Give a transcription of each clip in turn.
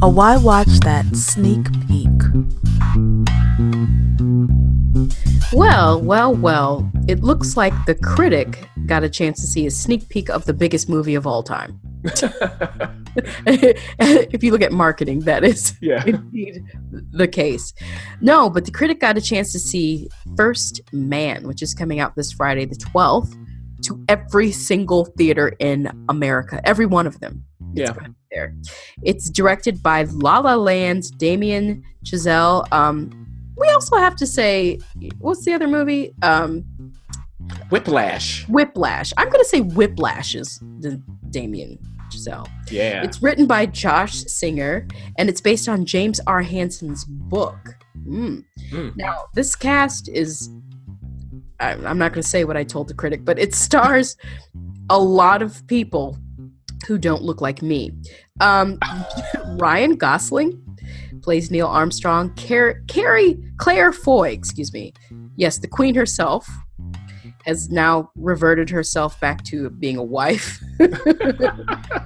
A Why Watch That sneak peek. Well, well, well, it looks like the critic got a chance to see a sneak peek of the biggest movie of all time. if you look at marketing, that is yeah. indeed the case. No, but the critic got a chance to see First Man, which is coming out this Friday, the 12th, to every single theater in America, every one of them. It's Yeah. gonna there. It's directed by La La Land's Damien Chazelle. Um, we also have to say, what's the other movie? Um, Whiplash. Whiplash. I'm going to say Whiplash is the Damien Chazelle. Yeah. It's written by Josh Singer and it's based on James R. Hansen's book. Mm. Mm. Now, this cast is. I- I'm not going to say what I told the critic, but it stars a lot of people who don't look like me. Um, Ryan Gosling plays Neil Armstrong. Car- Carrie Claire Foy, excuse me. Yes, the Queen herself has now reverted herself back to being a wife.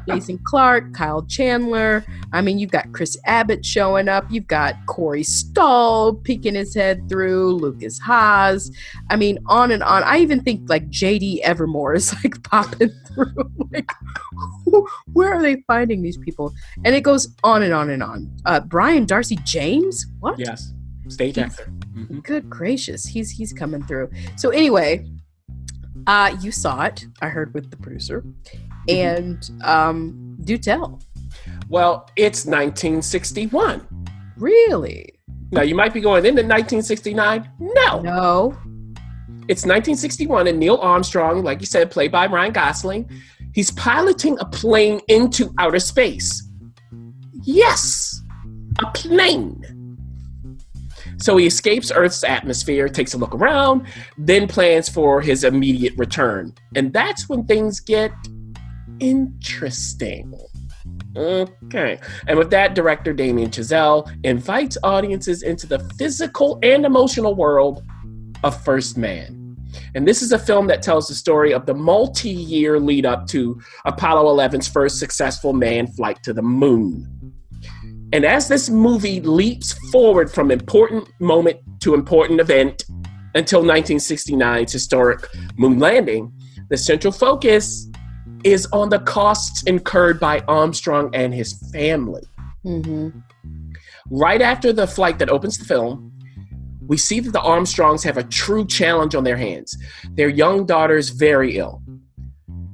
Jason Clarke, Kyle Chandler. I mean, you've got Chris Abbott showing up. You've got Corey Stoll peeking his head through. Lukas Haas. I mean, on and on. I even think like JD Evermore is like popping through. like, who- where are they finding these people? And it goes on and on and on. Uh, Brian D'Arcy James. What? yes. Stage actor. Mhm. Good gracious, he's he's coming through. So anyway, uh, you saw it. I heard with the producer, and um, do tell. Well, it's 1961. Really? Now, you might be going into 1969. No. No. It's 1961, and Neil Armstrong, like you said, played by Ryan Gosling, he's piloting a plane into outer space. Yes, a plane. So he escapes Earth's atmosphere, takes a look around, then plans for his immediate return. And that's when things get interesting. Okay. And with that, director Damien Chazelle invites audiences into the physical and emotional world of First Man. And this is a film that tells the story of the multi year lead up to Apollo 11's first successful manned flight to the moon. And as this movie leaps forward from important moment to important event until 1969's historic moon landing, the central focus is on the costs incurred by Armstrong and his family. Mm-hmm. Right after the flight that opens the film, we see that the Armstrongs have a true challenge on their hands. Their young daughter is very ill.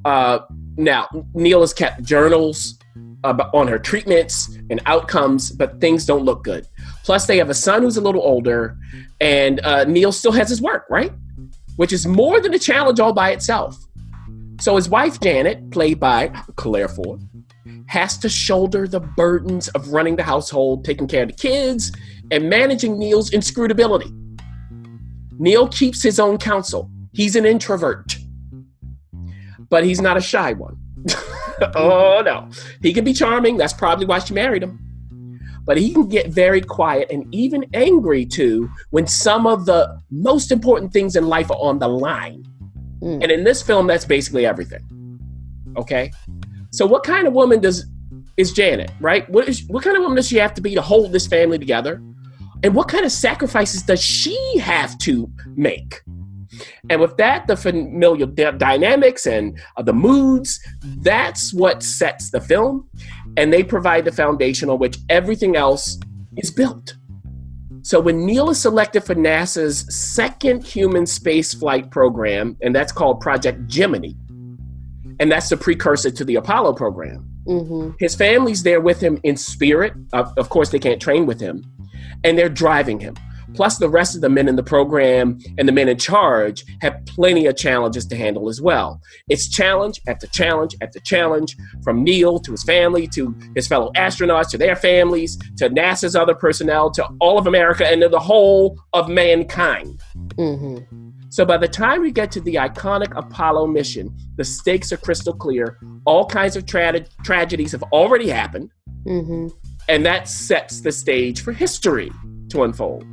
Uh, now, Neil has kept journals about, on her treatments and outcomes, but things don't look good. Plus, they have a son who's a little older, and uh, Neil still has his work, right? Which is more than a challenge all by itself. So his wife, Janet, played by Claire Foy, has to shoulder the burdens of running the household, taking care of the kids, and managing Neil's inscrutability. Neil keeps his own counsel. He's an introvert, but he's not a shy one. oh, no. He can be charming. That's probably why she married him. But he can get very quiet and even angry too when some of the most important things in life are on the line. Mm. And in this film, that's basically everything. Okay? So what kind of woman does is Janet, right? What is what kind of woman does she have to be to hold this family together? And what kind of sacrifices does she have to make? And with that, the familial d- dynamics and uh, the moods, that's what sets the film. And they provide the foundation on which everything else is built. So when Neil is selected for NASA's second human space flight program, and that's called Project Gemini, and that's the precursor to the Apollo program. Mm-hmm. His family's there with him in spirit. Of, of course, they can't train with him, and they're driving him. Plus, the rest of the men in the program and the men in charge have plenty of challenges to handle as well. It's challenge after challenge after challenge from Neil to his family to his fellow astronauts to their families to NASA's other personnel to all of America and to the whole of mankind. Mm-hmm. So by the time we get to the iconic Apollo mission, the stakes are crystal clear. All kinds of tra- tragedies have already happened, Mm-hmm. and that sets the stage for history to unfold.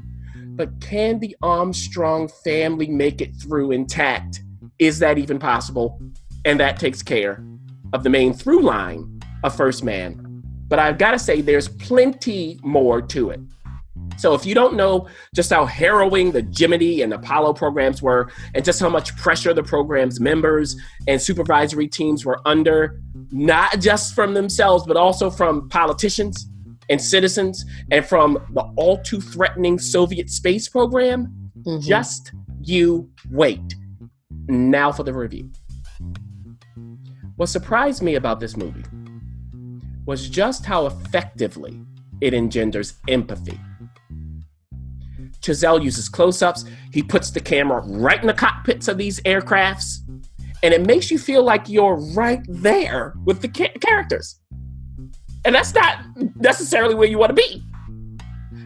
But can the Armstrong family make it through intact? Is that even possible? and that takes care of the main through line of First Man. But I've got to say, there's plenty more to it. So if you don't know just how harrowing the Gemini and Apollo programs were, and just how much pressure the program's members and supervisory teams were under, not just from themselves, but also from politicians and citizens, and from the all too threatening Soviet space program, Mhm. just you wait. Now for the review. What surprised me about this movie was just how effectively it engenders empathy. Chazelle uses close ups, he puts the camera right in the cockpits of these aircrafts, and it makes you feel like you're right there with the ca- characters. And that's not necessarily where you want to be.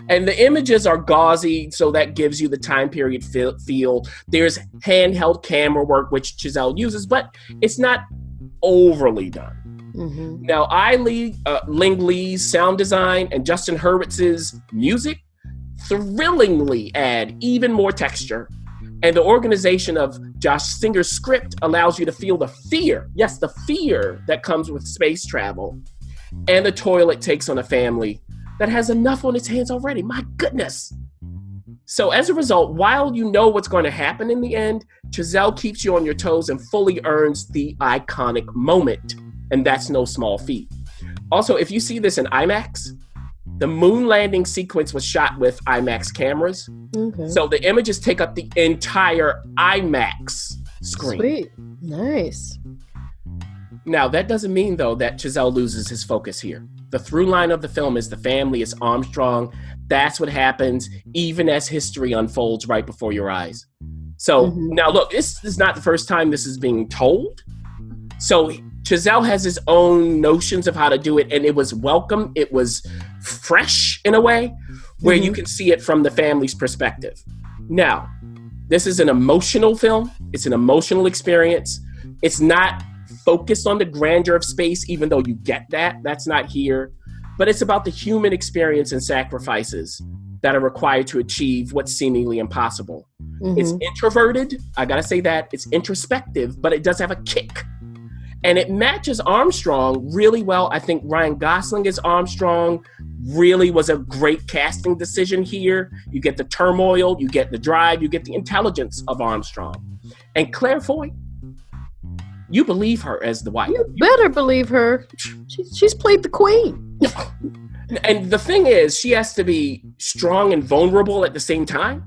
And the images are gauzy, so that gives you the time period feel. There's handheld camera work, which Chazelle uses, but it's not overly done. Mhm. Now, I Lee, uh, Ling Lee's sound design and Justin Hurwitz's music thrillingly add even more texture. And the organization of Josh Singer's script allows you to feel the fear, yes, the fear that comes with space travel and the toll it takes on a family that has enough on its hands already. My goodness. So, as a result, while you know what's going to happen in the end, Chazelle keeps you on your toes and fully earns the iconic moment. And that's no small feat. Also, if you see this in IMAX, the moon landing sequence was shot with IMAX cameras. Okay. So the images take up the entire IMAX screen. Sweet. Nice. Now, that doesn't mean, though, that Chazelle loses his focus here. The through line of the film is the family, is Armstrong. That's what happens even as history unfolds right before your eyes. So Mhm. now, look, this is not the first time this is being told. So Chazelle has his own notions of how to do it, and it was welcome. It was fresh in a way where you can see it from the family's perspective. Now, this is an emotional film, it's an emotional experience. It's not focused on the grandeur of space, even though you get that. That's not here. But it's about the human experience and sacrifices that are required to achieve what's seemingly impossible. It's Mhm. introverted. I gotta say that. It's introspective, but it does have a kick. And it matches Armstrong really well. I think Ryan Gosling as Armstrong really was a great casting decision here. You get the turmoil, you get the drive, you get the intelligence of Armstrong. And Claire Foy, you believe her as the wife. You better believe her. She, she's played the queen. And the thing is, she has to be strong and vulnerable at the same time.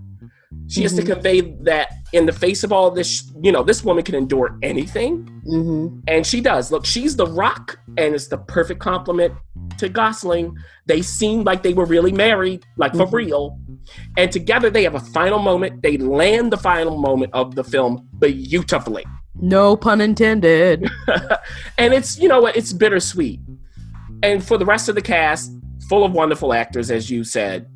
She has to Mhm. convey that in the face of all this, you know, this woman can endure anything. Mm-hmm. And she does. Look, she's the rock, and it's the perfect complement to Gosling. They seem like they were really married, like for Mhm. real. And together they have a final moment. They land the final moment of the film beautifully. No pun intended. and it's, you know what, it's bittersweet. And for the rest of the cast, full of wonderful actors, as you said,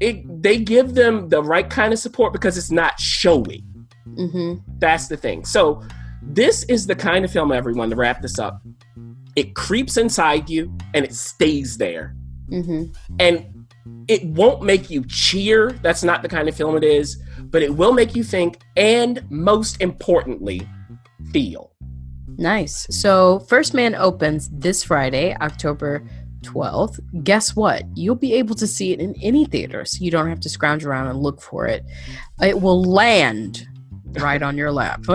it they give them the right kind of support because it's not showy. Mm-hmm. That's the thing. So, this is the kind of film, everyone, to wrap this up. It creeps inside you and it stays there. Mm-hmm. And it won't make you cheer. That's not the kind of film it is. But it will make you think and, most importantly, feel. Nice. So, First Man opens this Friday, October 12th. Guess what? You'll be able to see it in any theater, so you don't have to scrounge around and look for it. It will land right on your lap.